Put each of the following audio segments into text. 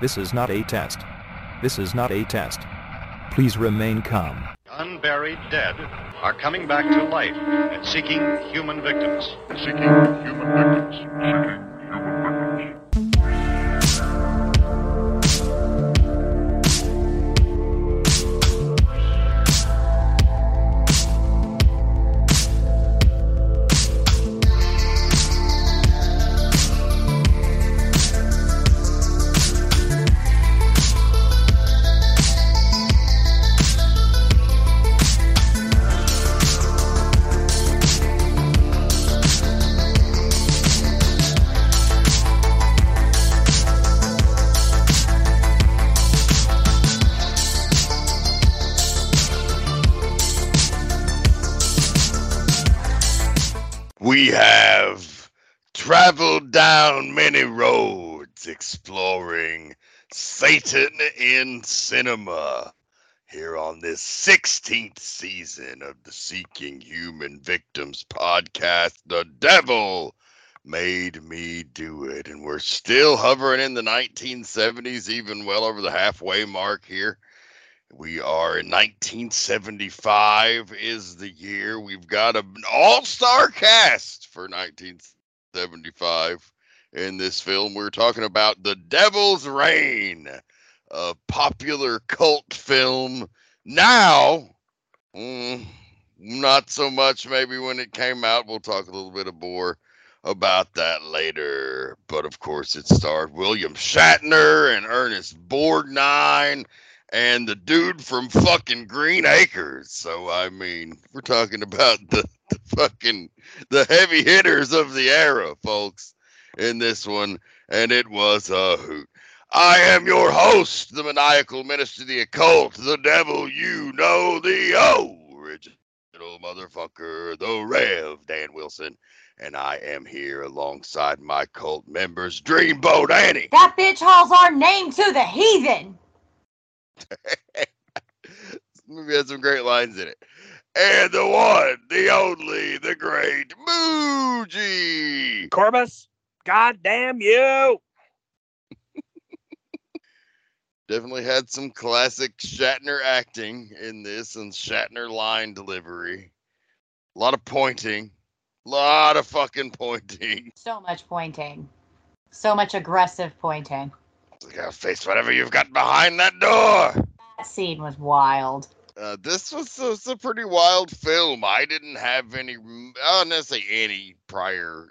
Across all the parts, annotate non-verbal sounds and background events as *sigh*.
This is not a test. This is not a test. Please remain calm. Unburied dead are coming back to life and seeking human victims. Seeking human victims. Satan in cinema here on this 16th season of the Seeking Human Victims podcast. The devil made me do it. And we're still hovering in the 1970s, even well over the halfway mark here. We are in 1975 is the year. We've got an all-star cast for 1975 in this film. We're talking about The Devil's Rain, a popular cult film. Now, mm, not so much maybe when it came out. We'll talk a little bit more about that later. But of course, it starred William Shatner and Ernest Borgnine and the dude from fucking Green Acres. So I mean, we're talking about the, the fucking the heavy hitters of the era, folks, in this one, and it was a hoot. I am your host, the maniacal minister of the occult, the devil you know, the original motherfucker, the Rev Dan Wilson, and I am here alongside my cult members, Dreamboat Annie. That bitch hauls our name to the heathen. this *laughs* movie has some great lines in it. And the one, the only, the great Muji. Corbis, goddamn you! Definitely had some classic Shatner acting in this and Shatner line delivery. A lot of pointing. A lot of fucking pointing. *laughs* So much pointing. So much aggressive pointing. You gotta face whatever you've got behind that door. That scene was wild. Uh, this was, was a pretty wild film. I didn't have any, I don't say any prior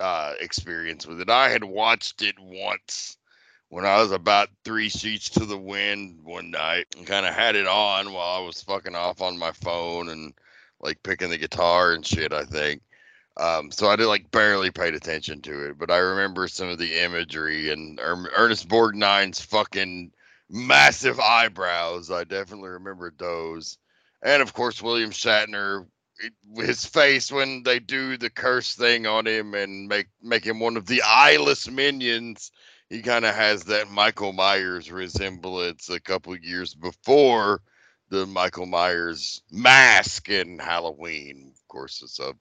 uh, experience with it. I had watched it once when I was about three sheets to the wind one night and kind of had it on while I was fucking off on my phone and like picking the guitar and shit, I think. Um, so I did like barely paid attention to it, but I remember some of the imagery and er- Ernest Borgnine's fucking massive eyebrows. I definitely remembered those. And of course, William Shatner, it- his face when they do the curse thing on him and make make him one of the eyeless minions. He kind of has that Michael Myers resemblance a couple years before the Michael Myers mask in Halloween. Of course, it's of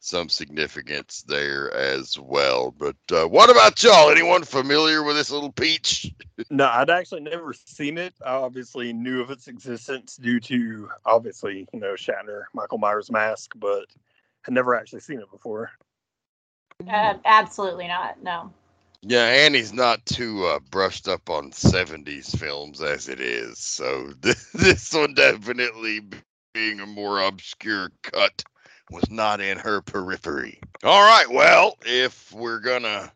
some significance there as well. But uh, what about y'all? Anyone familiar with this little peach? No, I'd actually never seen it. I obviously knew of its existence due to obviously, you know, Shatner, Michael Myers mask, but had never actually seen it before. Uh, absolutely not. No. Yeah, Annie's not too uh, brushed up on 70s films as it is. So this, *laughs* this one definitely being a more obscure cut was not in her periphery. All right, well, if we're gonna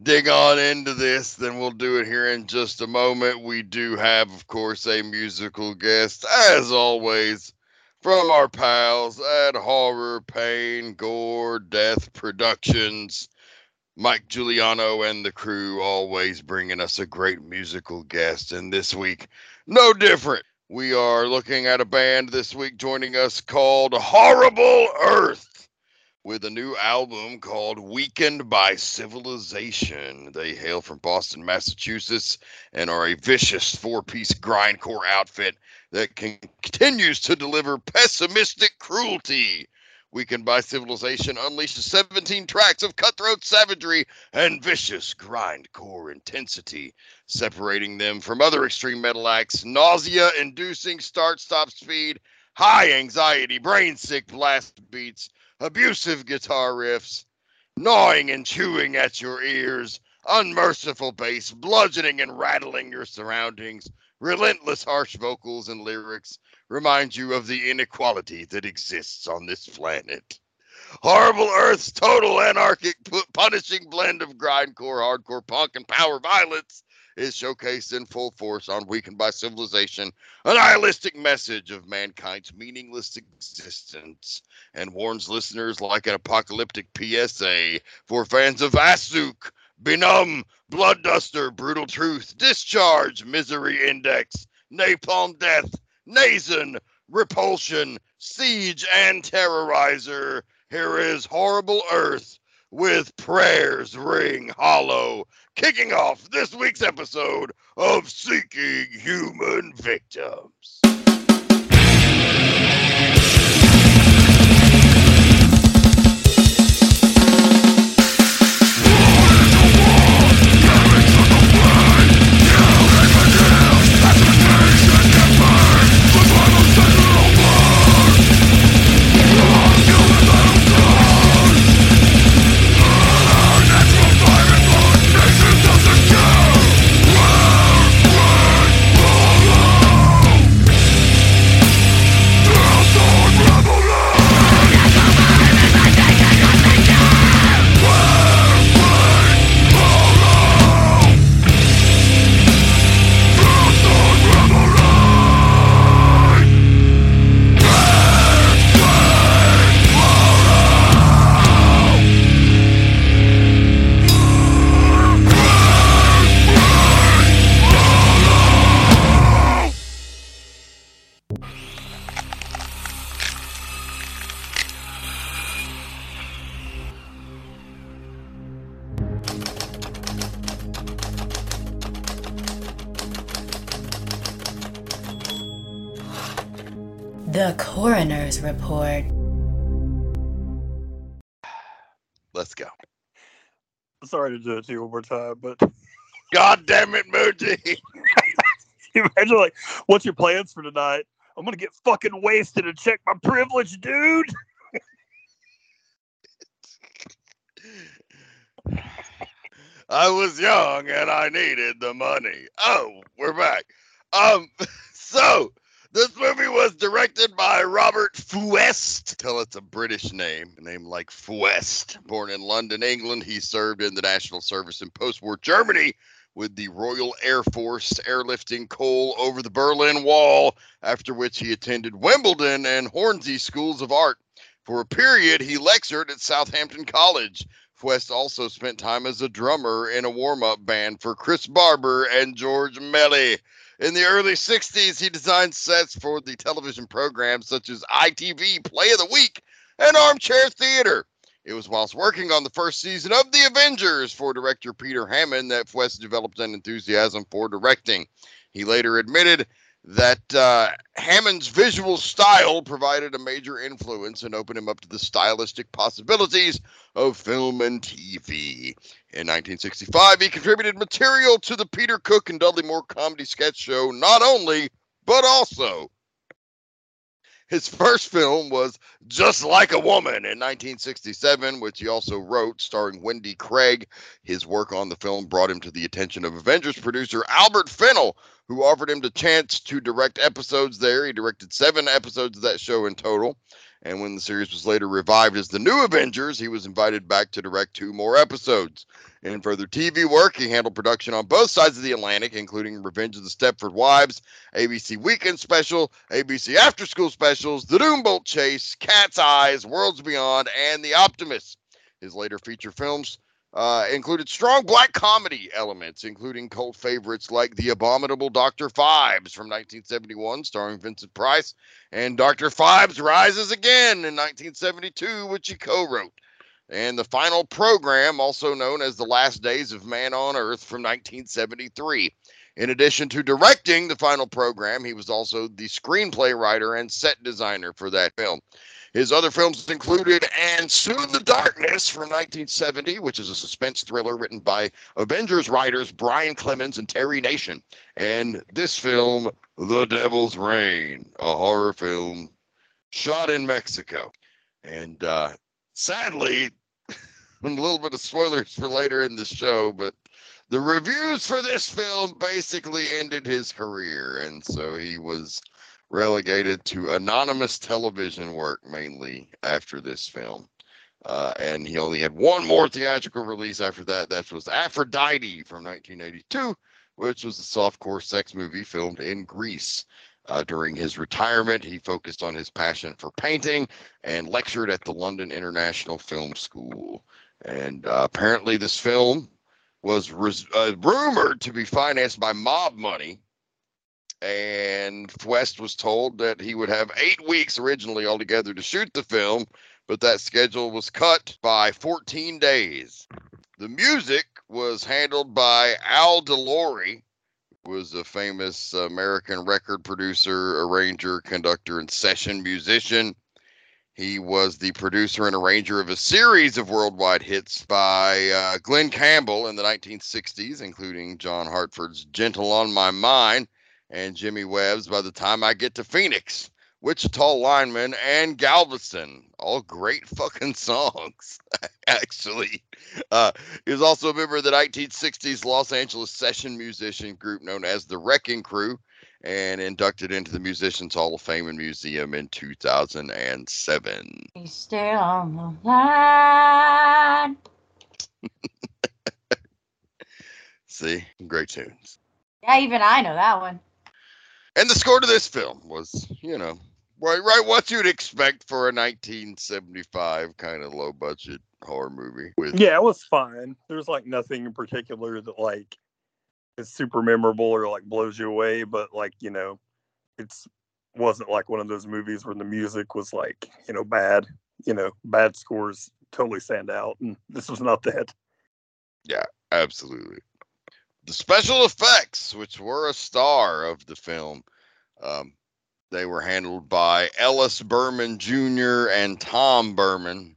dig on into this, then we'll do it here in just a moment. We do have, of course, a musical guest, as always, from our pals at Horror, Pain, Gore, Death Productions. Mike Giuliano and the crew always bringing us a great musical guest. And this week, no different. We are looking at a band this week joining us called Horrible Earth with a new album called Weakened by Civilization. They hail from Boston, Massachusetts, and are a vicious four piece grindcore outfit that continues to deliver pessimistic cruelty Weakened by Civilization unleashes 17 tracks of cutthroat savagery and vicious grindcore intensity, separating them from other extreme metal acts, nausea inducing start stop speed, high anxiety, brain sick blast beats, abusive guitar riffs, gnawing and chewing at your ears, unmerciful bass, bludgeoning and rattling your surroundings, relentless harsh vocals and lyrics remind you of the inequality that exists on this planet. Horrible Earth's total anarchic, pu- punishing blend of grindcore, hardcore punk, and power violence is showcased in full force on Weakened by Civilization, a nihilistic message of mankind's meaningless existence, and warns listeners like an apocalyptic PSA for fans of Assück, Benumb, Blood Duster, Brutal Truth, Discharge, Misery Index, Napalm Death, Nasum, Repulsion, Siege, and Terrorizer. Here is Horrible Earth with Prayers Ring Hollow, kicking off this week's episode of Seeking Human Victims. Time, but God damn it, Moody. *laughs* imagine like, what's your plans for tonight? I'm gonna get fucking wasted and check my privilege, dude. I was young and I needed the money. Oh, we're back. Um, *laughs* so this movie was directed by Robert Fuest. Tell it's a British name, a name like Fuest. Born in London, England, he served in the National Service in post-war Germany with the Royal Air Force airlifting coal over the Berlin Wall, after which he attended Wimbledon and Hornsey Schools of Art. For a period, he lectured at Southampton College. Fuest also spent time as a drummer in a warm up band for Chris Barber and George Melly. In the early 60s, he designed sets for the television programs such as ITV Play of the Week and Armchair Theater. It was whilst working on the first season of The Avengers for director Peter Hammond that Fuest developed an enthusiasm for directing. He later admitted that uh, Hammond's visual style provided a major influence and opened him up to the stylistic possibilities of film and TV. In 1965, he contributed material to the Peter Cook and Dudley Moore comedy sketch show, not only, but also. His first film was Just Like a Woman in 1967, which he also wrote, starring Wendy Craig. His work on the film brought him to the attention of Avengers producer Albert Fennell, who offered him the chance to direct episodes there. He directed seven episodes of that show in total. And when the series was later revived as The New Avengers, he was invited back to direct two more episodes. In further TV work, he handled production on both sides of the Atlantic, including Revenge of the Stepford Wives, ABC Weekend Special, ABC After School Specials, The Doombolt Chase, Cat's Eyes, Worlds Beyond, and The Optimist. His later feature films uh, included strong black comedy elements, including cult favorites like The Abominable Dr. Phibes from 1971, starring Vincent Price, and Dr. Phibes Rises Again in 1972, which he co wrote. And the final program, also known as The Last Days of Man on Earth from 1973. In addition to directing the final program, he was also the screenplay writer and set designer for that film. His other films included And Soon the Darkness from 1970, which is a suspense thriller written by Avengers writers Brian Clemens and Terry Nation. And this film, The Devil's Rain, a horror film shot in Mexico. And uh, sadly, *laughs* a little bit of spoilers for later in the show, but the reviews for this film basically ended his career. And so he was relegated to anonymous television work mainly after this film. Uh, and he only had one more theatrical release after that. That was Aphrodite from 1982, which was a softcore sex movie filmed in Greece. Uh, during his retirement, he focused on his passion for painting and lectured at the London International Film School. And uh, apparently, this film was res- uh, rumored to be financed by mob money and Fuest was told that he would have eight weeks originally altogether to shoot the film, but that schedule was cut by 14 days. The music was handled by Al De Lory, who was a famous American record producer, arranger, conductor, and session musician. He was the producer and arranger of a series of worldwide hits by uh, Glen Campbell in the 1960s, including John Hartford's Gentle on My Mind and Jimmy Webb's By the Time I Get to Phoenix, Wichita Lineman, and Galveston. All great *laughs* fucking songs, *laughs* actually. Uh, he was also a member of the 1960s Los Angeles session musician group known as the Wrecking Crew and inducted into the Musicians Hall of Fame and Museum in 2007. He's still on the line. *laughs* See, great tunes. Yeah, even I know that one. And the score to this film was, you know, right, right what you'd expect for a 1975 kind of low budget horror movie. With Yeah, it was fine. There's like nothing in particular that like is super memorable or like blows you away, but like, you know, it's wasn't like one of those movies where the music was like, you know, bad. You know, bad scores totally stand out. And this was not that. Yeah, absolutely. The special effects, which were a star of the film, um, they were handled by Ellis Berman Jr. and Tom Berman.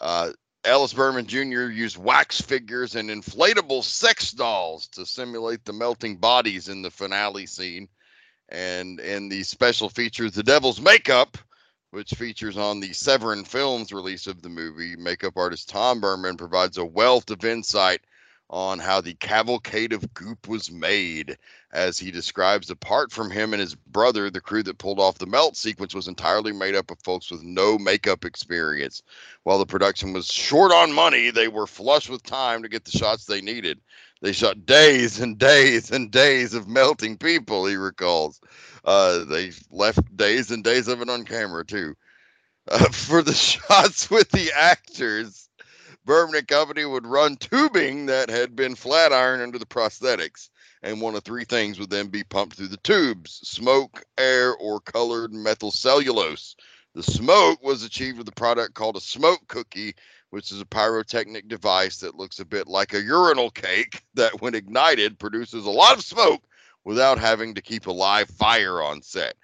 Uh, Ellis Berman Jr. used wax figures and inflatable sex dolls to simulate the melting bodies in the finale scene. And in the special features, The Devil's Makeup, which features on the Severin Films release of the movie, makeup artist Tom Berman provides a wealth of insight on how the cavalcade of goop was made. As he describes, apart from him and his brother, the crew that pulled off the melt sequence was entirely made up of folks with no makeup experience. While the production was short on money, they were flush with time to get the shots they needed. They shot days and days and days of melting people, he recalls. Uh, they left days and days of it on camera, too. Uh, *laughs* for the *laughs* shots with the actors, Berman and Company would run tubing that had been flat ironed under the prosthetics, and one of three things would then be pumped through the tubes smoke, air, or colored methyl cellulose. The smoke was achieved with a product called a smoke cookie, which is a pyrotechnic device that looks a bit like a urinal cake *laughs* that, when ignited, produces a lot of smoke without having to keep a live fire on set.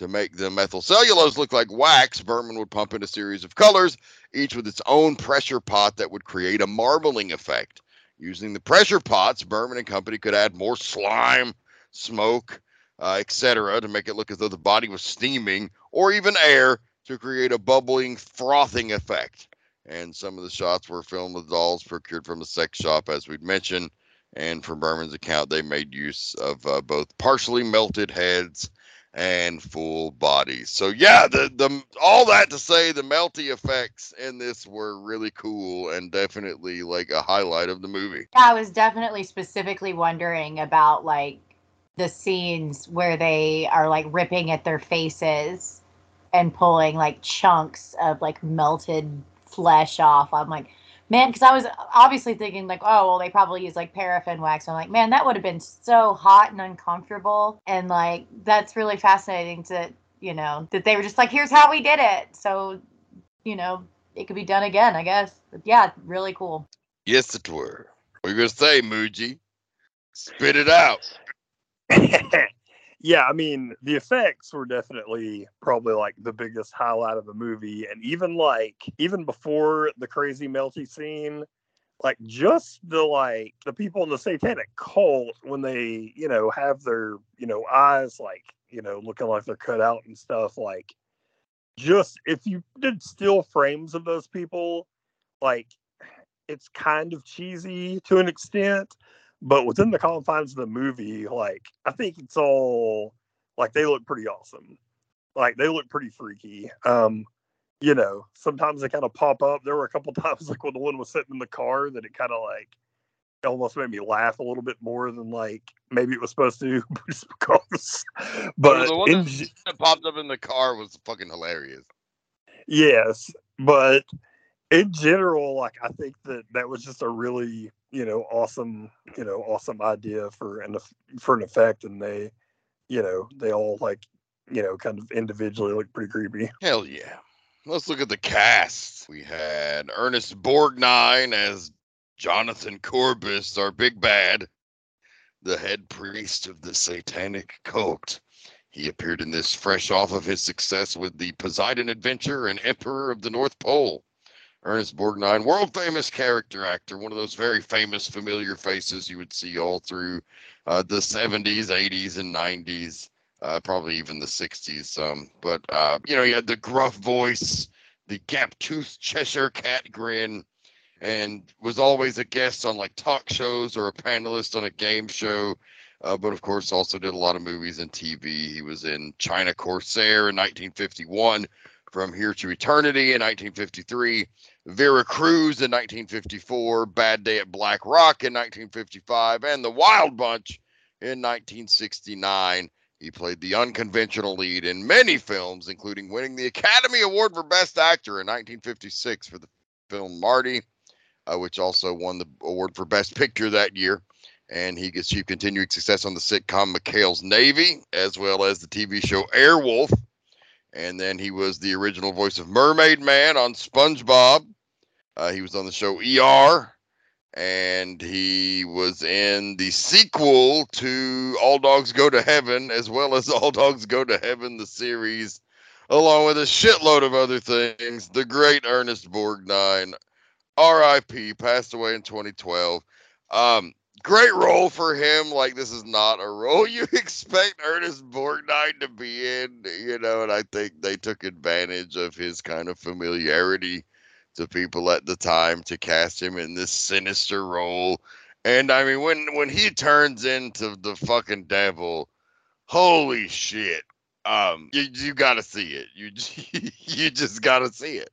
To make the methyl cellulose look like wax, Berman would pump in a series of colors, each with its own pressure pot that would create a marbling effect. Using the pressure pots, Berman and Company could add more slime, smoke, uh, etc., to make it look as though the body was steaming, or even air to create a bubbling, frothing effect. And some of the shots were filmed with dolls procured from a sex shop, as we'd mentioned. And from Berman's account, they made use of uh, both partially melted heads and full bodies. So yeah, the the all that to say the melty effects in this were really cool and definitely like a highlight of the movie. I was definitely specifically wondering about like the scenes where they are like ripping at their faces and pulling like chunks of like melted flesh off. I'm like, man, because I was obviously thinking like, oh, well, they probably use like paraffin wax. I'm like, man, that would have been so hot and uncomfortable. And like, that's really fascinating to, you know, that they were just like, here's how we did it. So, you know, it could be done again, I guess. But yeah, really cool. Yes, it were. What are you gonna say, Muji? Spit it out. *laughs* yeah, I mean, the effects were definitely probably like the biggest highlight of the movie. And even like, even before the crazy melty scene, like just the like the people in the satanic cult when they, you know, have their, you know, eyes like, you know, looking like they're cut out and stuff, like just if you did still frames of those people, like it's kind of cheesy to an extent but within the confines of the movie, like I think it's all like they look pretty awesome. Like they look pretty freaky. Um, you know, sometimes they kind of pop up. There were a couple *laughs* times like when the one was sitting in the car that it kind of like it almost made me laugh a little bit more than like maybe it was supposed to *laughs* just because *laughs* but the one in that popped up in the car was fucking hilarious. Yes, but in general, like I think that that was just a really you know awesome you know awesome idea for an for an effect, and they you know they all like you know kind of individually look pretty creepy. Hell yeah. Let's look at the cast. We had Ernest Borgnine as Jonathan Corbis, our big bad, the head priest of the satanic cult. He appeared in this fresh off of his success with the Poseidon Adventure and Emperor of the North Pole. Ernest Borgnine, world famous character actor, one of those very famous familiar faces you would see all through uh, the 70s, 80s, and 90s uh, probably even the 60s. Um, but uh, you know, he had the gruff voice, the gap-toothed Cheshire cat grin, and was always a guest on like talk shows or a panelist on a game show. Uh, but of course, also did a lot of movies and TV. He was in China Corsair in 1951, From Here to Eternity in 1953, Vera Cruz in 1954, Bad Day at Black Rock in 1955, and The Wild Bunch in 1969. He played the unconventional lead in many films, including winning the Academy Award for Best Actor in 1956 for the film Marty, uh, which also won the award for Best Picture that year. And he achieved continuing success on the sitcom McHale's Navy, as well as the TV show Airwolf. And then he was the original voice of Mermaid Man on SpongeBob. Uh, he was on the show ER, and he was in the sequel to All Dogs Go to Heaven, as well as *laughs* All Dogs Go to Heaven, the series, along with a shitload of other things. The great Ernest Borgnine, R.I.P., passed away in 2012. Um, great role for him. Like this is not a role you *laughs* expect Ernest Borgnine to be in, you know. And I think they took advantage of his kind of familiarity to people at the time to cast him in this sinister role. And I mean, when when he turns into the fucking devil, holy shit! Um, you you gotta see it. You *laughs* you just gotta see it.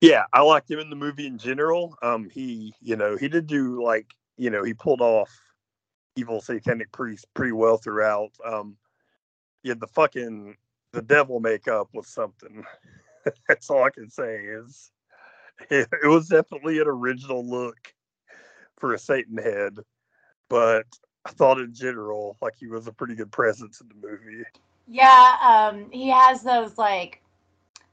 Yeah, I liked him in the movie in general. Um, he, you know, he did do like, you know, he pulled off evil satanic priest pretty well throughout. Um, yeah, the fucking the devil makeup was something. *laughs* That's all I can say is *laughs* it, it was definitely an original look for a Satan head, but I thought in general like he was a pretty good presence in the movie. Yeah, um, he has those like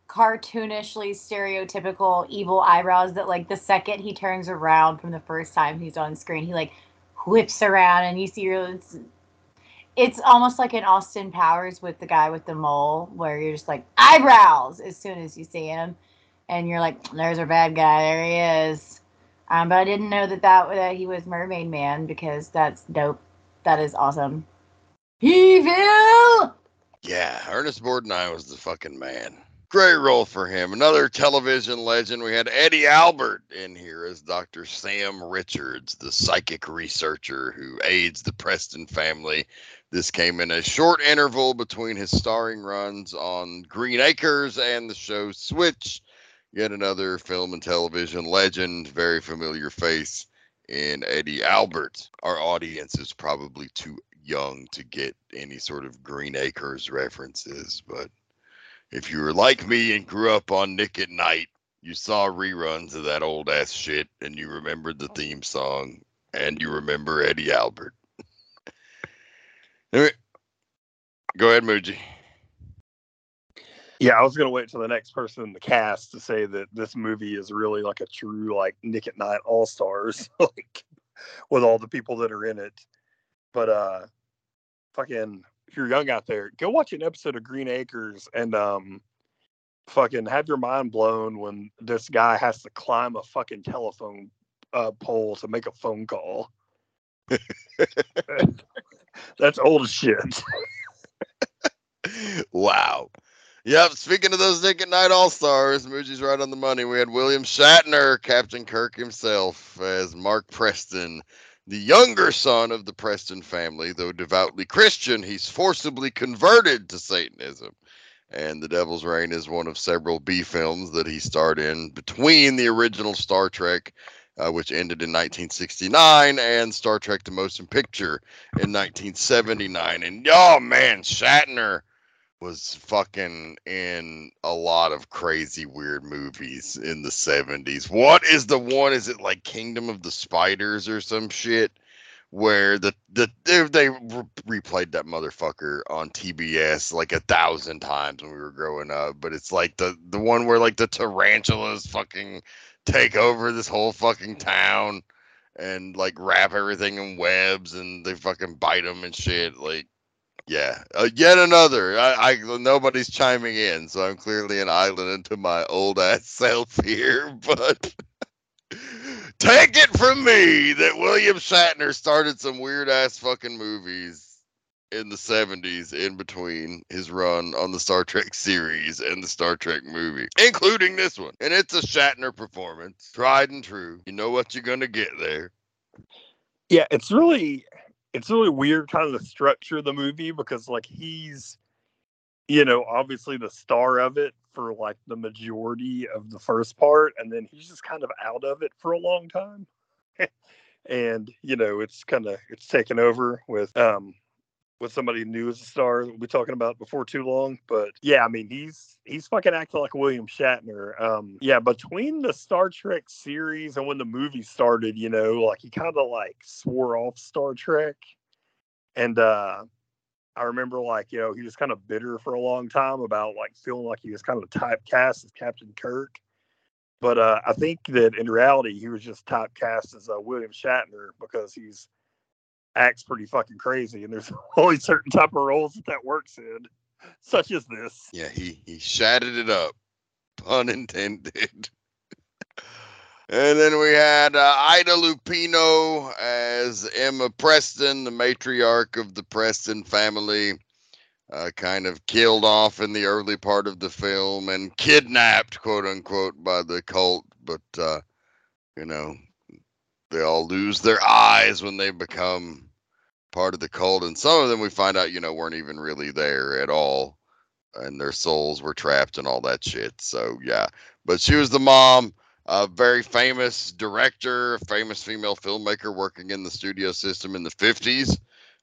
cartoonishly stereotypical evil eyebrows that like the second he turns around from the first time he's on screen, he like whips around and you see your it's, it's almost like an Austin Powers with the guy with the mole where you're just like eyebrows! as soon as you see him. And you're like there's our bad guy. There he is. Um, but I didn't know that that that he was Mermaid Man because that's dope. That is awesome. Evil! Yeah, Ernest Borgnine was the fucking man. Great role for him. Another television legend. We had Eddie Albert in here as Dr. Sam Richards, the psychic researcher who aids the Preston family. This came in a short interval between his starring runs on Green Acres and the show Switch. Yet another film and television legend, very familiar face in Eddie Albert. Our audience is probably too young to get any sort of Green Acres references, but if you were like me and grew up on Nick at Night, you saw reruns of that old ass shit and you remembered the theme song and you remember Eddie Albert. Go ahead, Muji. Yeah, I was gonna wait till the next person in the cast to say that this movie is really like a true like Nick at Night All Stars, *laughs* like with all the people that are in it. But uh fucking if you're young out there, go watch an episode of Green Acres and um fucking have your mind blown when this guy has to climb a fucking telephone uh, pole to make a phone call. *laughs* *laughs* That's old as shit. *laughs* wow. Yep. Speaking of those Nick at Night All Stars, Muji's right on the money. We had William Shatner, Captain Kirk himself, as Mark Preston, the younger son of the Preston family. Though devoutly Christian, he's forcibly converted to Satanism. And The Devil's Rain is one of several B films that he starred in between the original Star Trek, uh, which ended in 1969, and Star Trek The Motion Picture in 1979. And oh man, Shatner was fucking in a lot of crazy weird movies in the 70s. What is the one? Is it like Kingdom of the Spiders or some shit? Where the the they, they re- replayed that motherfucker on TBS like a thousand times when we were growing up, but it's like the the one where like the tarantulas fucking take over this whole fucking town and like wrap everything in webs and they fucking bite them and shit. Like yeah, uh, yet another. I, I nobody's chiming in, so I'm clearly an island into my old ass *laughs* self here. But *laughs* take it from me that William Shatner started some weird ass fucking movies in the 70s in between his run on the Star Trek *laughs* series and the Star Trek movie, including this one. And it's a Shatner performance, tried and true. You know what you're gonna get there. Yeah, it's really it's really weird kind of the structure of the movie because like he's you know obviously the star of it for like the majority of the first part and then he's just kind of out of it for a long time. *laughs* And you know it's kind of it's taken over with um with somebody new as a star we'll be talking about before too long but yeah i mean he's he's fucking acting like william shatner. Um yeah between the star trek series and when the movie started you know like he kind of like swore off star trek. And uh i remember like you know he was kind of bitter for a long time about like feeling like he was kind of typecast as captain kirk. But uh i think that in reality he was just typecast as uh, william shatner because he's acts pretty fucking crazy, and there's *laughs* only certain type of roles that that works in, such as this. Yeah, he he shattered it up, pun intended. *laughs* and then we had uh, Ida Lupino as Emma Preston, the matriarch of the Preston family. Uh, kind of killed off in the early part of the film and kidnapped, quote unquote, by the cult. But, uh, you know, they all lose their eyes when they become part of the cult, and some of them we find out, you know, weren't even really there at all, and their souls were trapped and all that shit. So yeah, but she was the mom, a very famous director, famous female filmmaker working in the studio system in the fifties.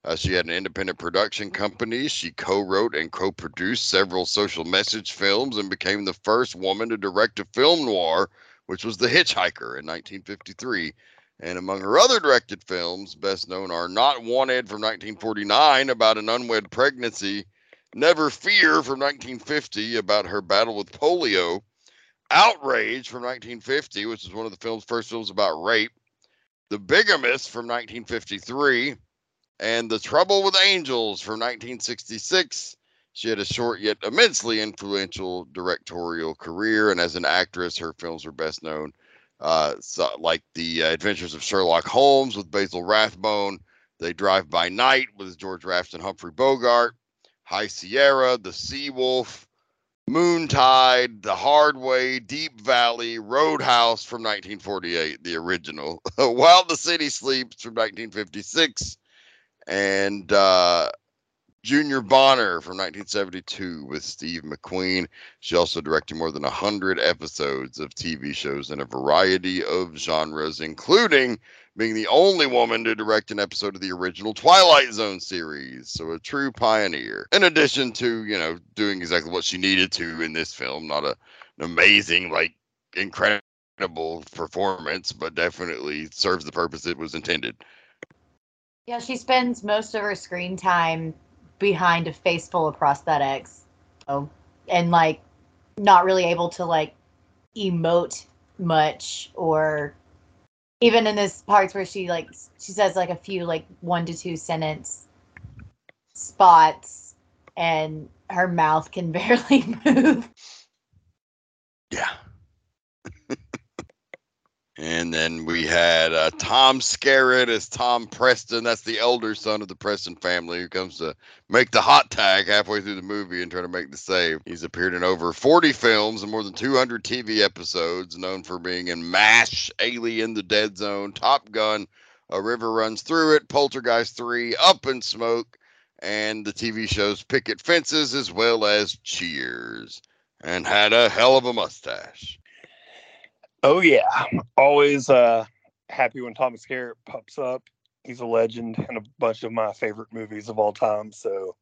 Uh, she had an independent production company. She co-wrote and co-produced several social message films and became the first woman to direct a film noir, which was The Hitchhiker in 1953. And among her other directed films, best known are Not Wanted from 1949 about an unwed pregnancy, Never Fear from 1950 about her battle with polio, Outrage from 1950, which is one of the film's first films about rape, The Bigamist from 1953, and The Trouble with Angels from 1966. She had a short yet immensely influential directorial career, and as an actress, her films are best known uh, so, like the uh, Adventures of Sherlock Holmes with Basil Rathbone, They Drive by Night with George Raft and Humphrey Bogart, High Sierra, The Sea Wolf, Moontide, The Hard Way, Deep Valley, Roadhouse from 1948, the original, *laughs* While the City Sleeps from 1956, and uh, Junior Bonner from 1972 with Steve McQueen. She also directed more than 100 episodes of TV shows in a variety of genres, including being the only woman to direct an episode of the original Twilight Zone series. So a true pioneer. In addition to, you know, doing exactly what she needed to in this film, not a, an amazing, like, incredible performance, but definitely serves the purpose it was intended. Yeah, she spends most of her screen time behind a face full of prosthetics. And like not really able to like emote much or even in this parts where she like she says like a few like one to two sentence spots and her mouth can *laughs* barely move. Yeah. *laughs* and then we had uh, Tom Skerritt as Tom Preston. That's the elder son of the Preston family who comes to make the hot tag halfway through the movie and try to make the save. He's appeared in over 40 films and more than 200 TV episodes, known for being in MASH, Alien, The Dead Zone, Top Gun, A River Runs Through It, Poltergeist 3, Up in Smoke, and the TV shows Picket Fences as well as Cheers. And had a hell of a mustache. Oh yeah, always uh, happy when Tom Skerritt pops up. He's a legend in a bunch of my favorite movies of all time. So,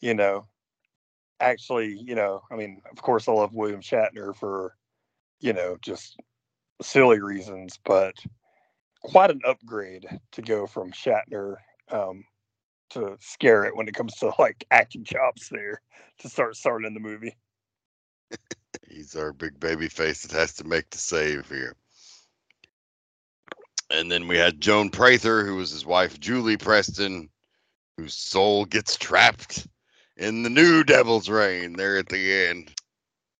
you know, actually, you know, I mean, of course, I love William Shatner for, you know, just silly reasons, but quite an upgrade to go from Shatner um, to Skerritt when it comes to like acting chops there to start starting in the movie. *laughs* He's our big baby face that has to make the save here. And then we had Joan Prather, who was his wife, Julie Preston, whose soul gets trapped in the new Devil's Rain there at the end,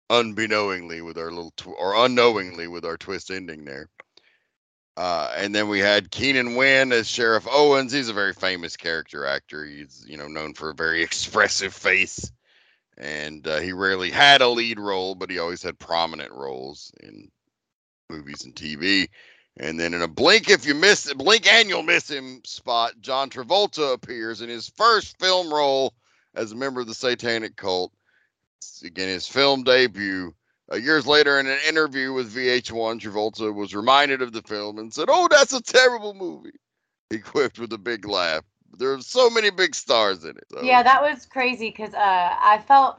unbeknowingly with our little, tw- or unknowingly with our twist ending there. Uh, and then we had Keenan Wynn as Sheriff Owens. He's a very famous character actor. He's, you know, known for a very expressive face and uh, he rarely had a lead role, but he always had prominent roles in movies and TV. And then in a blink, if you miss it, blink and you'll miss him spot, John Travolta appears in his first film role as a member of the Satanic Cult. It's, again, his film debut. Uh, years later, in an interview with VH1, Travolta was reminded of the film and said, "Oh, that's a terrible movie." He *laughs* quipped with a big laugh. There are so many big stars in it. So. Yeah, that was crazy because uh, I felt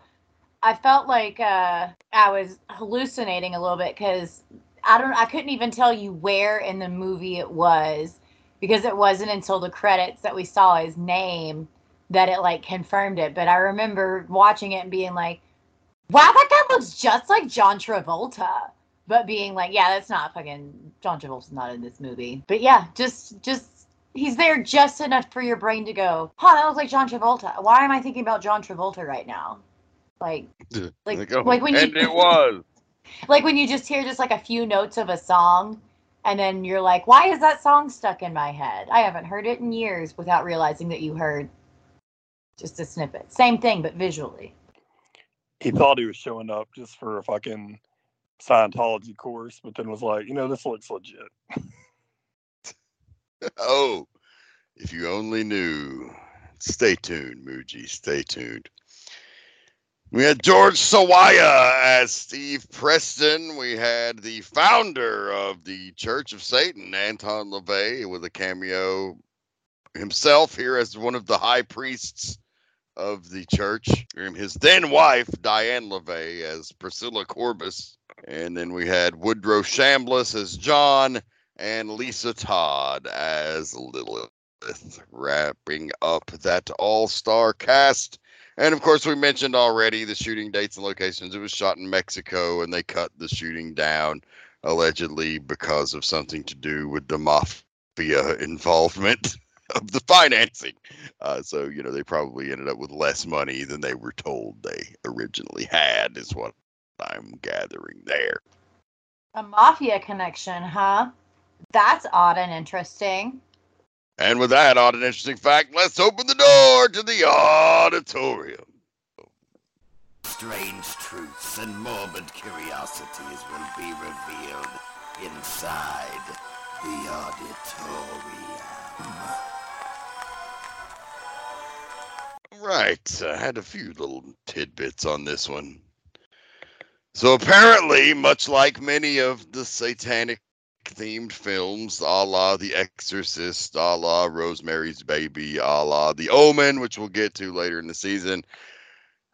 I felt like uh, I was hallucinating a little bit because I don't I couldn't even tell you where in the movie it was because it wasn't until the credits that we saw his name that it like confirmed it. But I remember watching it and being like, "Wow, that guy looks just like John Travolta." But being like, "Yeah, that's not fucking John Travolta's not in this movie." But yeah, just just he's there just enough for your brain to go, "Huh, that looks like John Travolta." Why am I thinking about John Travolta right now? Like, like, Like, oh, like when and you it was. *laughs* like when you just hear just like a few notes of a song, and then you're like, "Why is that song stuck in my head? I haven't heard it in years." Without realizing that you heard just a snippet. Same thing, but visually. He thought he was showing up just for a fucking Scientology course, but then was like, you know, this looks legit. *laughs* *laughs* Oh, if you only knew. Stay tuned, Muji. Stay tuned. We had George Sawaya as Steve Preston. We had the founder of the Church of Satan, Anton LaVey, with a cameo himself here as one of the high priests of the church. His then wife, Diane LaVey, as Priscilla Corbis. And then we had Woodrow Chambliss as John and Lisa Todd as Lilith, wrapping up that all star cast. And of course, we mentioned already the shooting dates and locations. It was shot in Mexico, and they cut the shooting down allegedly because of something to do with the mafia involvement *laughs* of the financing. Uh, so, you know, they probably ended up with less money than they were told they originally had, is what I'm gathering there. A mafia connection, huh? That's odd and interesting. And with that odd and interesting fact, let's open the door to the auditorium. Strange truths and morbid curiosities will be revealed inside the auditorium. Right, I had a few little tidbits on this one. So apparently, much like many of the satanic themed films, a la The Exorcist, a la Rosemary's Baby, a la The Omen, which we'll get to later in the season,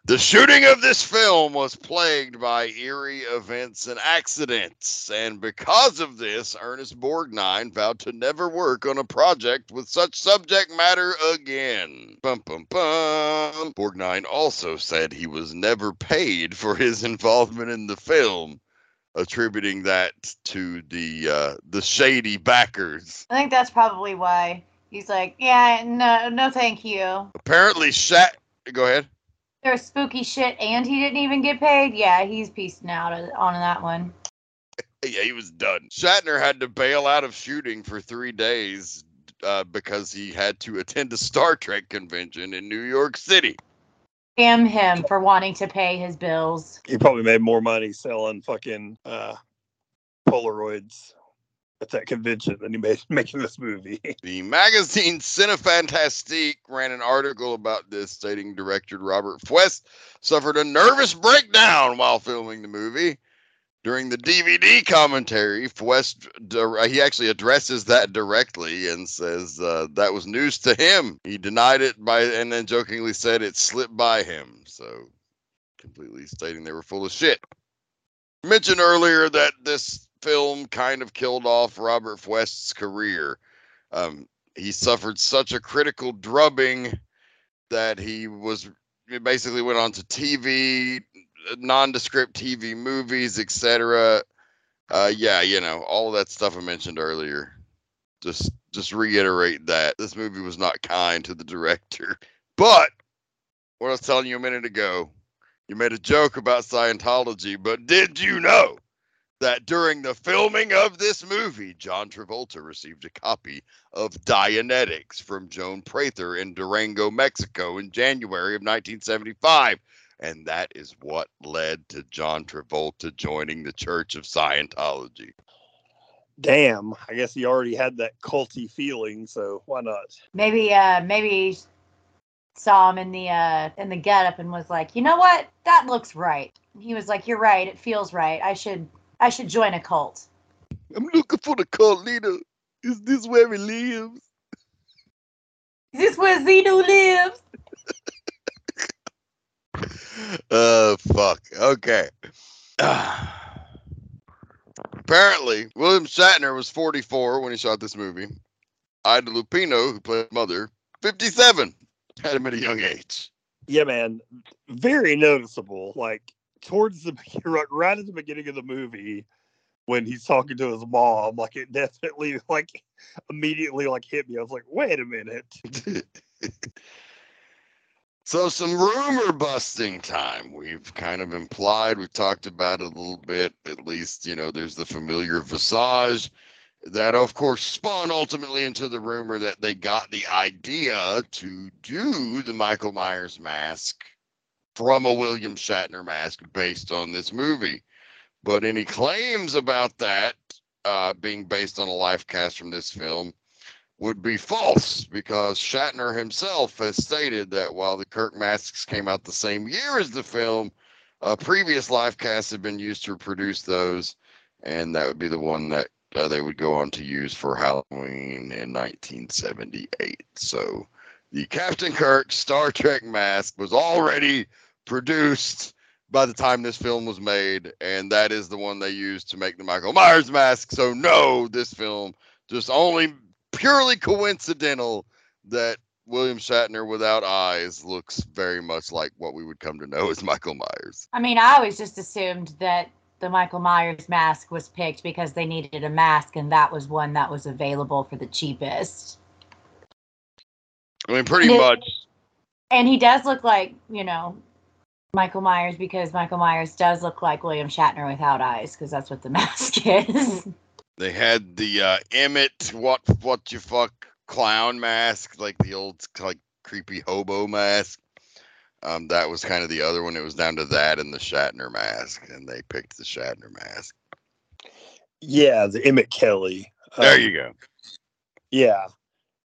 the shooting of this film was plagued by eerie events and accidents, and because of this, Ernest Borgnine vowed to never work on a project with such subject matter again. Bum, bum, bum. Borgnine also said he was never paid for his involvement in the film, attributing that to the uh, the shady backers. I think that's probably why He's like, yeah, no, no, thank you. Apparently, Shat. Go ahead. There's spooky shit, and he didn't even get paid. Yeah, he's piecing out on that one. Yeah, he was done. Shatner had to bail out of shooting for three days uh, because he had to attend a Star Trek convention in New York City. Damn him for wanting to pay his bills. He probably made more money selling fucking uh, Polaroids at that convention than he made *laughs* making this movie. *laughs* The magazine Cinefantastique ran an article about this, stating director Robert Fuest suffered a nervous breakdown while filming the movie. During the DVD commentary, Fuest he actually addresses that directly and says uh, that was news to him. He denied it by and then jokingly said it slipped by him. So completely stating they were full of shit. Mentioned earlier that this film kind of killed off Robert Fuest's career. Um, he suffered such a critical drubbing that he was basically went on to TV, nondescript TV movies, etc. Uh, yeah, you know all that stuff I mentioned earlier. Just just reiterate that this movie was not kind to the director. But what I was telling you a minute ago, you made a joke about Scientology, but did you know that during the filming of this movie, John Travolta received a copy of Dianetics from Joan Prather in Durango, Mexico in January of 1975. And that is what led to John Travolta joining the Church of Scientology. Damn, I guess he already had that culty feeling, so why not? Maybe, uh, maybe he saw him in the uh in the getup and was like, you know what, that looks right. He was like, you're right, it feels right. I should, I should join a cult. I'm looking for the cult leader. Is this where he lives? Is this where Xenu lives? Uh, fuck. Okay. Apparently, William Shatner was 44 when he shot this movie. Ida Lupino, who played mother, 57. Had him at a young age. Yeah, man, very noticeable. Like towards the *laughs* right, right at the beginning of the movie, when he's talking to his mom, like it definitely like immediately like hit me. I was like, wait a minute. *laughs* So some rumor busting time. We've kind of implied, we've talked about it a little bit. At least, you know, there's the familiar visage that of course spun ultimately into the rumor that they got the idea to do the Michael Myers mask from a William Shatner mask based on this movie. But any claims about that uh, being based on a life cast from this film would be false because Shatner himself has stated that while the Kirk masks came out the same year as the film, uh, previous live casts had been used to produce those, and that would be the one that uh, they would go on to use for Halloween in 1978. So the Captain Kirk Star Trek mask was already produced by the time this film was made, and that is the one they used to make the Michael Myers mask. So no, this film just only purely coincidental that William Shatner without eyes looks very much like what we would come to know as *laughs* Michael Myers. I mean, I always just assumed that the Michael Myers mask was picked because they needed a mask, and that was one that was available for the cheapest. I mean, pretty And it- much. And he does look like, you know, Michael Myers because Michael Myers does look like William Shatner without eyes because that's what the *laughs* mask is. They had the uh, Emmett what what you fuck clown mask, like the old like creepy hobo mask. Um, that was kind of the other one. It was down to that and the Shatner mask, and they picked the Shatner mask. Yeah, the Emmett Kelly. There Um, you go. Yeah.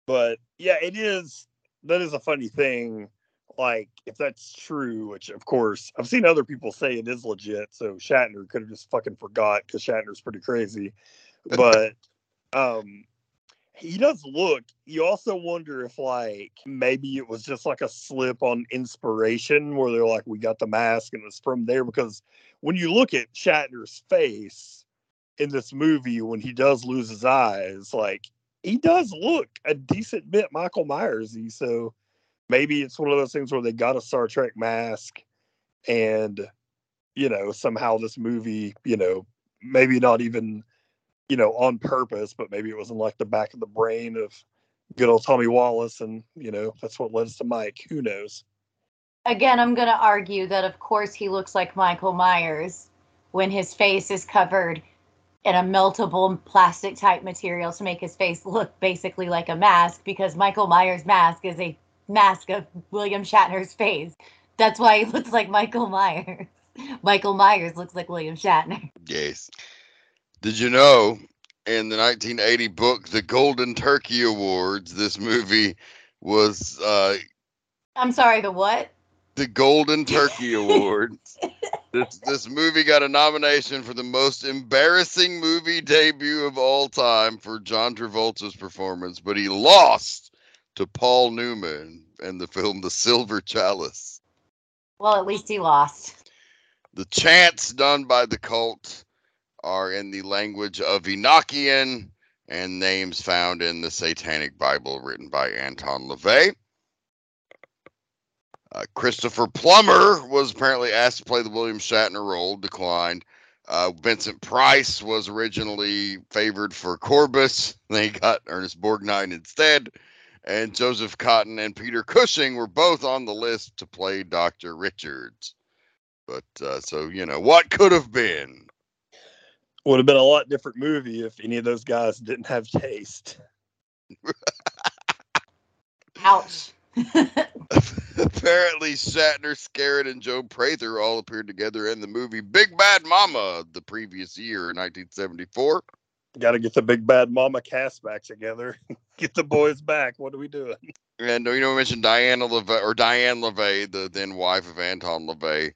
But yeah, it is that is a funny thing. Like, if that's true, which of course I've seen other people say it is legit, so Shatner could have just fucking forgot because Shatner's pretty crazy. But um he does look you also wonder if like maybe it was just like a slip on inspiration where they're like, we got the mask and it's from there because when you look at Shatner's face in this movie when he does lose his eyes, like he does look a decent bit Michael Myersy. So maybe it's one of those things where they got a Star Trek mask and you know, somehow this movie, you know, maybe not even, you know, on purpose, but maybe it was in like the back of the brain of good old Tommy Wallace, and you know that's what led us to Mike. Who knows? Again, I'm going to argue that, of course, he looks like Michael Myers when his face is covered in a meltable plastic type material to make his face look basically like a mask because Michael Myers' mask is a mask of William Shatner's face. That's why he looks like Michael Myers. *laughs* Michael Myers looks like William Shatner. Yes. Did you know in the 1980 book, The Golden Turkey Awards, this movie was uh, I'm sorry, the what? the Golden Turkey Awards. *laughs* this this movie got a nomination for the most embarrassing movie debut of all time for John Travolta's performance, but he lost to Paul Newman in the film The Silver Chalice. Well, at least he lost. The chants done by the cult are in the language of Enochian and names found in the Satanic Bible written by Anton LaVey. Uh, Christopher Plummer was apparently asked to play the William Shatner role, declined. Uh, Vincent Price was originally favored for Corbis. *laughs* They got Ernest Borgnine instead. And Joseph Cotten and Peter Cushing were both on the list to play Dr. Richards. But uh, so, you know, what could have been? Would have been a lot different movie if any of those guys didn't have taste. Ouch. *laughs* Apparently, Shatner, Skerritt, and Joe Prather all appeared together in the movie Big Bad Mama the previous year, 1974. Got to get the big bad mama cast back together. *laughs* get the boys back. What are we doing? And you know, we mentioned Diana LaVey or Diane LaVey, the then wife of Anton LaVey,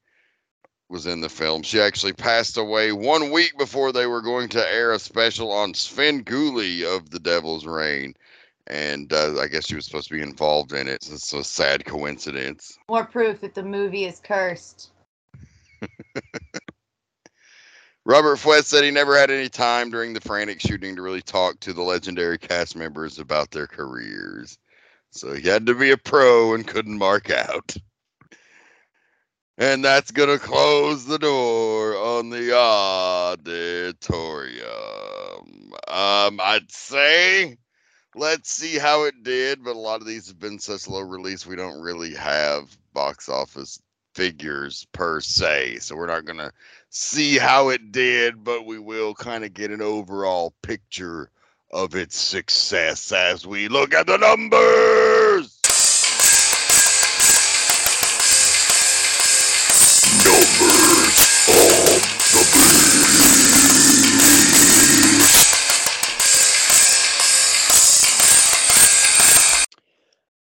was in the film. She actually passed away one week before they were going to air a special on Svengoolie of The Devil's Rain. And uh, I guess she was supposed to be involved in it. It's a sad coincidence. More proof that the movie is cursed. *laughs* Robert Fuest said he never had any time during the frantic shooting to really talk to the legendary cast members about their careers. So he had to be a pro and couldn't mark out. And that's going to close the door on the auditorium. Um, I'd say let's see how it did, but a lot of these have been such low release, we don't really have box office figures per se. So we're not going to see how it did, but we will kind of get an overall picture of its success as we look at the numbers.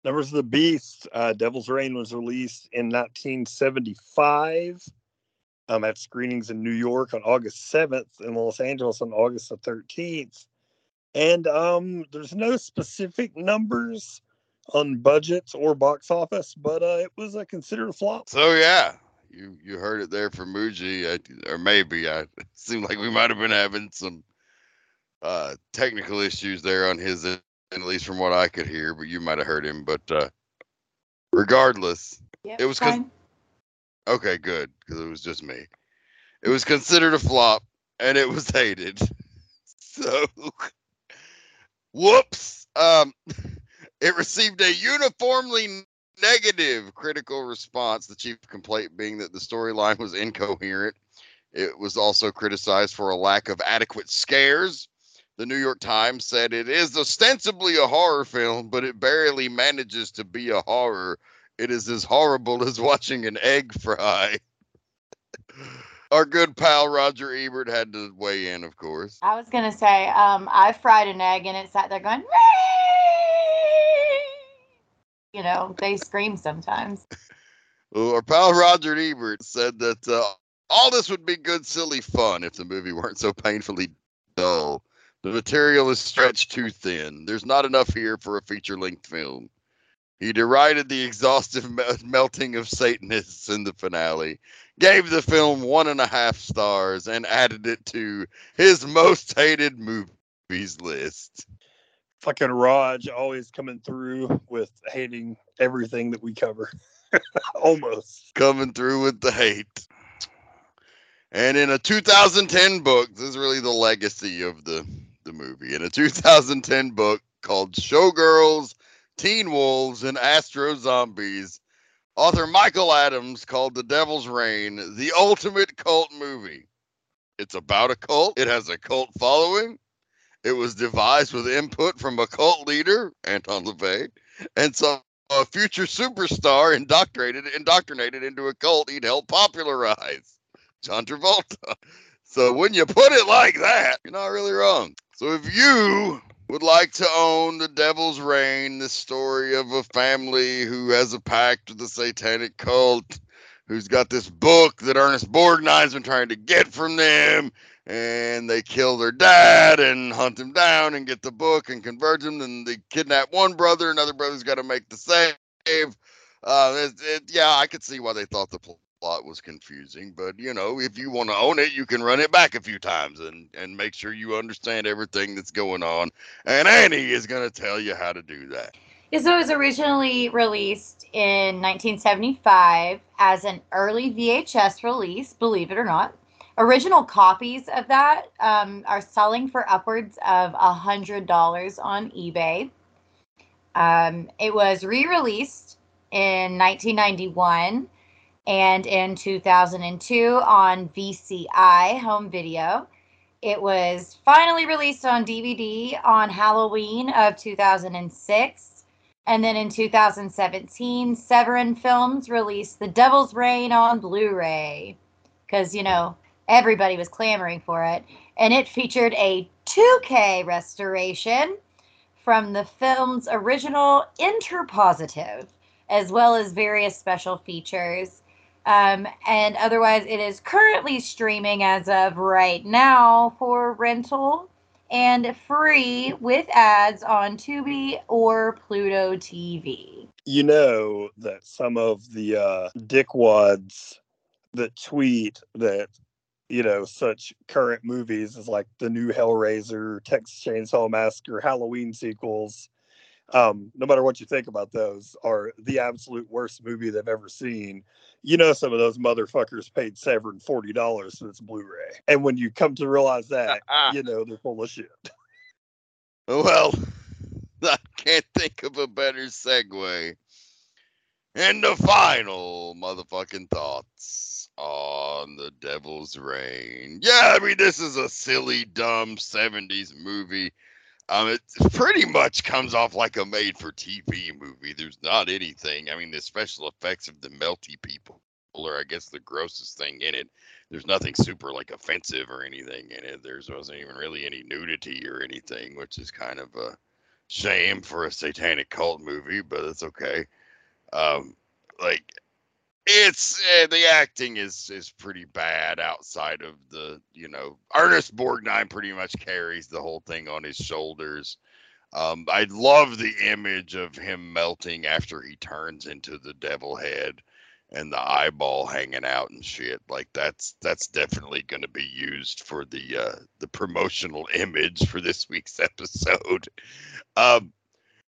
Numbers of the Beast. Uh, Devil's Rain was released in 1975. Um, at screenings in New York on August 7th and Los Angeles on August the 13th. And um, there's no specific numbers on budgets or box office, but uh, it was a considered flop. So yeah, you you heard it there from Muji, or maybe I it *laughs* seemed like we might have been having some uh, technical issues there on his at least from what I could hear. But you might have heard him. But uh, regardless, Yep, It was fine. okay, good because it was just me. It was considered a flop, and it was *laughs* hated. So, whoops. Um, *laughs* it received a uniformly negative critical response. The chief complaint being that the storyline was incoherent. It was also criticized for a lack of adequate scares. The New York Times said it is ostensibly a horror film, but it barely manages to be a horror. It is as horrible as watching an egg fry. *laughs* Our good pal Roger Ebert had to weigh in, of course. I was gonna say, um, I fried an egg and it sat there going, you know, they scream sometimes. *laughs* Well, our pal Roger Ebert said that uh, all this would be good, silly fun if the movie weren't so painfully dull. The material is stretched too thin. There's not enough here for a feature length film. He derided the exhaustive me- melting of Satanists in the finale, gave the film one and a half stars, and added it to his most hated movies list. Fucking Raj always coming through with hating everything that we cover. *laughs* Almost. coming through with the hate. And in a 2010 book, this is really the legacy of the movie. In a *laughs* 2010 book called Showgirls, Teen Wolves, and Astro Zombies. Author Michael Adams called The Devil's Rain the ultimate cult movie. It's about a cult, it has a cult following. It was devised with input from a cult leader, Anton LaVey, and some a future superstar indoctrinated indoctrinated into a cult he'd helped popularize, John Travolta. *laughs* So when you put it like that, you're not really wrong. So if you would like to own The Devil's Rain, the story of a family who has a pact with the satanic cult, who's got this book that Ernest Borgnine's been trying to get from them, and they kill their dad and hunt him down and get the book and convert him. And they kidnap one brother, another brother's got to make the save. Uh, it, it, yeah, I could see why they thought the plot was confusing, but you know, if you want to own it, you can run it back a few times and and make sure you understand everything that's going on. And Annie is going to tell you how to do that. Yeah, so it was originally released in 1975 as an early VHS release, believe it or not. Original copies of that um, are selling for upwards of a hundred dollars on eBay. Um, it was re-released in 1991 and in 2002 on VCI home video. It was finally released on DVD on Halloween of 2006. And then in 2017, Severin Films released The Devil's Rain on Blu ray. Because, you know, everybody was clamoring for it. And it featured a 2K restoration from the film's original interpositive, as well as various special features. Um, and otherwise, it is currently streaming as of right now for rental and free with ads on Tubi or Pluto TV. You know that some of the uh, dickwads that tweet that you know such current movies as like the new Hellraiser, Texas Chainsaw Massacre, Halloween sequels. Um, no matter what you think about those, are the absolute worst movie they've ever seen. You know, some of those motherfuckers paid Severin forty dollars for this Blu-ray, and when you come to realize that, *laughs* you know they're full of shit. Well, *laughs* I can't think of a better segue. And the final motherfucking thoughts on the Devil's Rain. Yeah, I mean, this is a silly, dumb 70s movie. Um, it pretty much comes off like a made for TV movie. There's not anything. I mean, the special effects of the melty people are, I guess, the grossest thing in it. There's nothing super like offensive or anything in it. There wasn't even really any nudity or anything, which is kind of a shame for a satanic cult movie, but it's okay. Um, like it's uh, the acting is is pretty bad outside of the you know Ernest Borgnine pretty much carries the whole thing on his shoulders. Um, I love the image of him melting after he turns into the devil head and the eyeball hanging out and shit. Like that's that's definitely going to be used for the uh, the promotional *laughs* image for this week's episode. Um,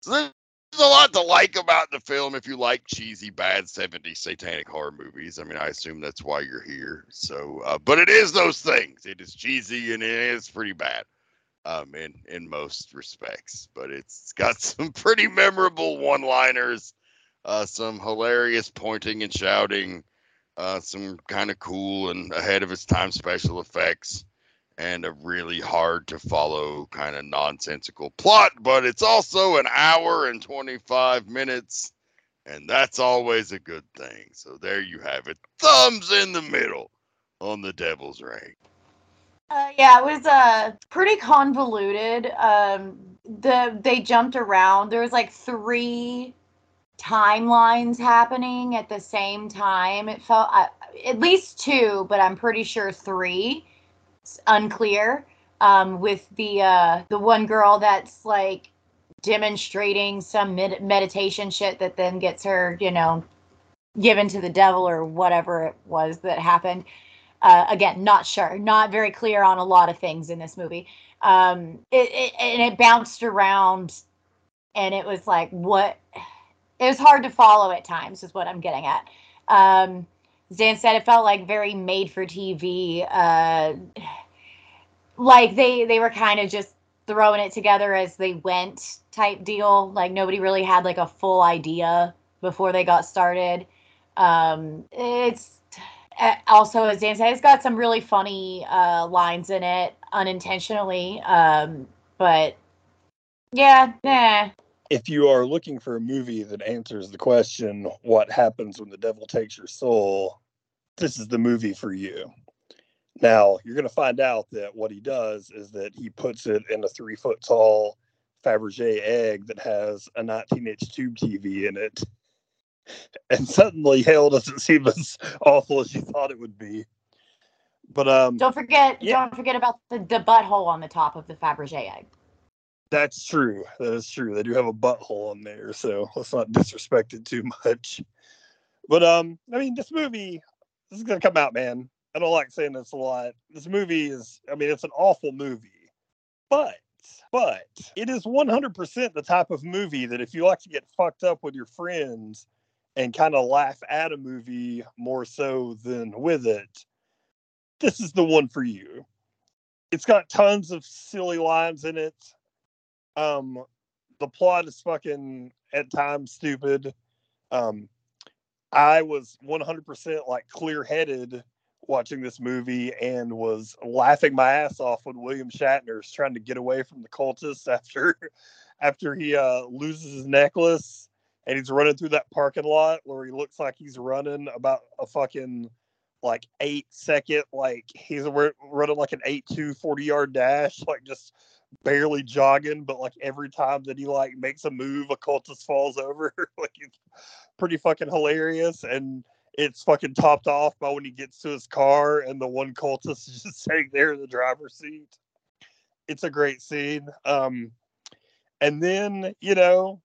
so there's a lot to like about the film if you like cheesy, bad 70s satanic horror movies. I mean, I assume that's why you're here. So, uh, but it is those things. It is cheesy and it is pretty bad um, in, in most respects. But it's got *laughs* some pretty memorable one liners, uh, some hilarious pointing and shouting, uh, some kind of cool and ahead of its time special effects and a really hard to follow kind of nonsensical plot, but it's also an hour and 25 minutes, and that's always a good thing. So there you have it. Thumbs in the middle on the Devil's Rain. Uh, yeah, it was uh pretty convoluted. Um, the they jumped around. There was like three timelines happening at the same time. It felt uh, at least two, but I'm pretty sure three unclear. Um, with the uh, the one girl that's like demonstrating some med- meditation shit that then gets her, you know, given to the devil or whatever it was that happened. Uh, again, not sure, not very clear on a lot of things in this movie. Um, it, it and it bounced around, and it was like what it was hard to follow at times, is what I'm getting at. Um, Dan said it felt like very made for TV. Uh, like they they were kind of just throwing it together as they went type deal. Like nobody really had like a full idea before they got started. Um, it's uh, also, as Dan said, it's got some really funny uh, lines in it unintentionally. Um, but yeah, nah. If you are looking for a movie that answers the question, what happens when the devil takes your soul, this is the movie for you. Now, you're going to find out that what he does is that he puts it in a three foot tall Fabergé egg that has a 19 inch tube TV in it. And suddenly, hell doesn't seem as awful as you thought it would be. But um, Don't forget, Yeah. don't forget about the, the butthole on the top of the Fabergé egg. That's true. That is true. They do have a butthole on there, so let's not disrespect it too much. But um, I mean, this movie, this is gonna come out, man. I don't like saying this a lot. This movie is, I mean, it's an awful movie, but but it is 100% the type of movie that if you like to get fucked up with your friends and kind of laugh at a movie more so than with it, this is the one for you. It's got tons of silly lines in it um the plot is fucking at times stupid um i was 100% like clear-headed watching this movie and was laughing my ass off when william shatner's trying to get away from the cultists after *laughs* after he uh loses his necklace and he's running through that parking lot where he looks like he's running about a fucking like eight second like he's ru- running like an 8 2 40 yard dash *laughs* like just barely jogging, but like every time that he like makes a move, a cultist falls over. *laughs* like it's pretty fucking hilarious. And it's fucking topped off by when he gets to his car and the one cultist *laughs* is just sitting there in the driver's seat. It's a great scene. Um and then, you know,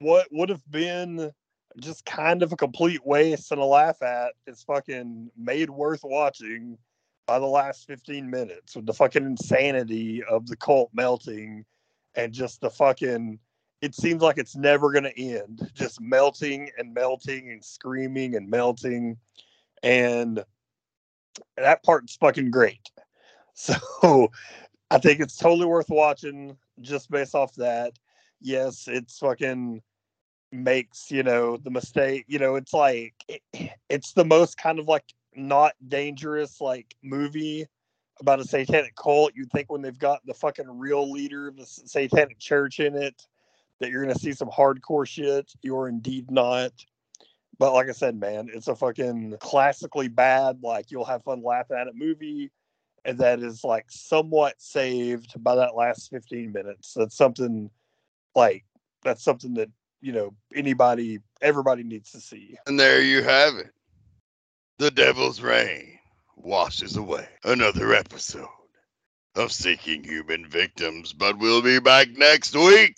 what would have been just kind of a complete waste and a laugh at is fucking made worth watching by the last 15 minutes with the fucking insanity of the cult melting and just the fucking it seems like it's never going to end just melting and melting and screaming and melting. And that part's fucking great. *laughs* So i think it's totally worth watching just based off that. Yes it's fucking makes you know the mistake you know it's like it, it's the most kind of like not dangerous like movie about a satanic cult you'd think when they've got the fucking real leader of the satanic church in it that you're gonna see some hardcore shit. You're indeed not. But like i said man it's a fucking classically bad like you'll have fun laughing at it movie and that is like somewhat saved by that last 15 minutes. That's something like that's something that you know anybody everybody needs to see. And there you have it. The Devil's Rain washes away another episode of Seeking Human Victims, but we'll be back next week.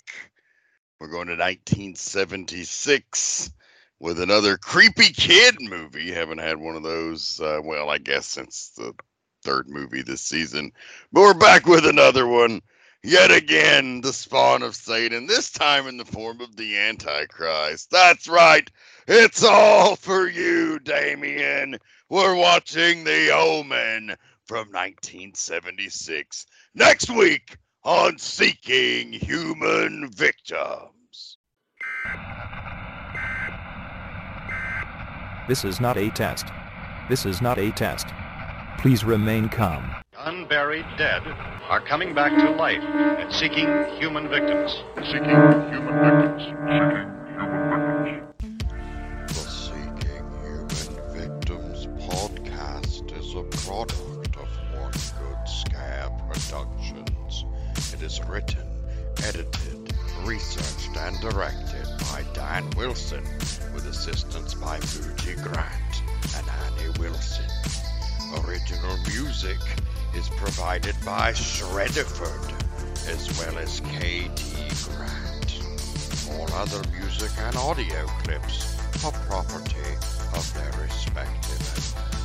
We're going to 1976 with another creepy kid movie. Haven't had one of those, uh, well, I guess since the third movie this season. But we're back with another one. Yet again, the spawn of Satan, this time in the form of the Antichrist. That's right. It's all for you, Damien. We're watching The Omen from 1976 next week on Seeking Human Victims. This is not a test. This is not a test. Please remain calm. Unburied dead are coming back to life and seeking human victims. Seeking human victims. Seeking product of One Good Scare Productions. It is written, edited, researched, and directed by Dan Wilson, with assistance by Fuji Grant and Annie Wilson. Original music is provided by Shredderford, as well as KT Grant. All other music and audio clips are property of their respective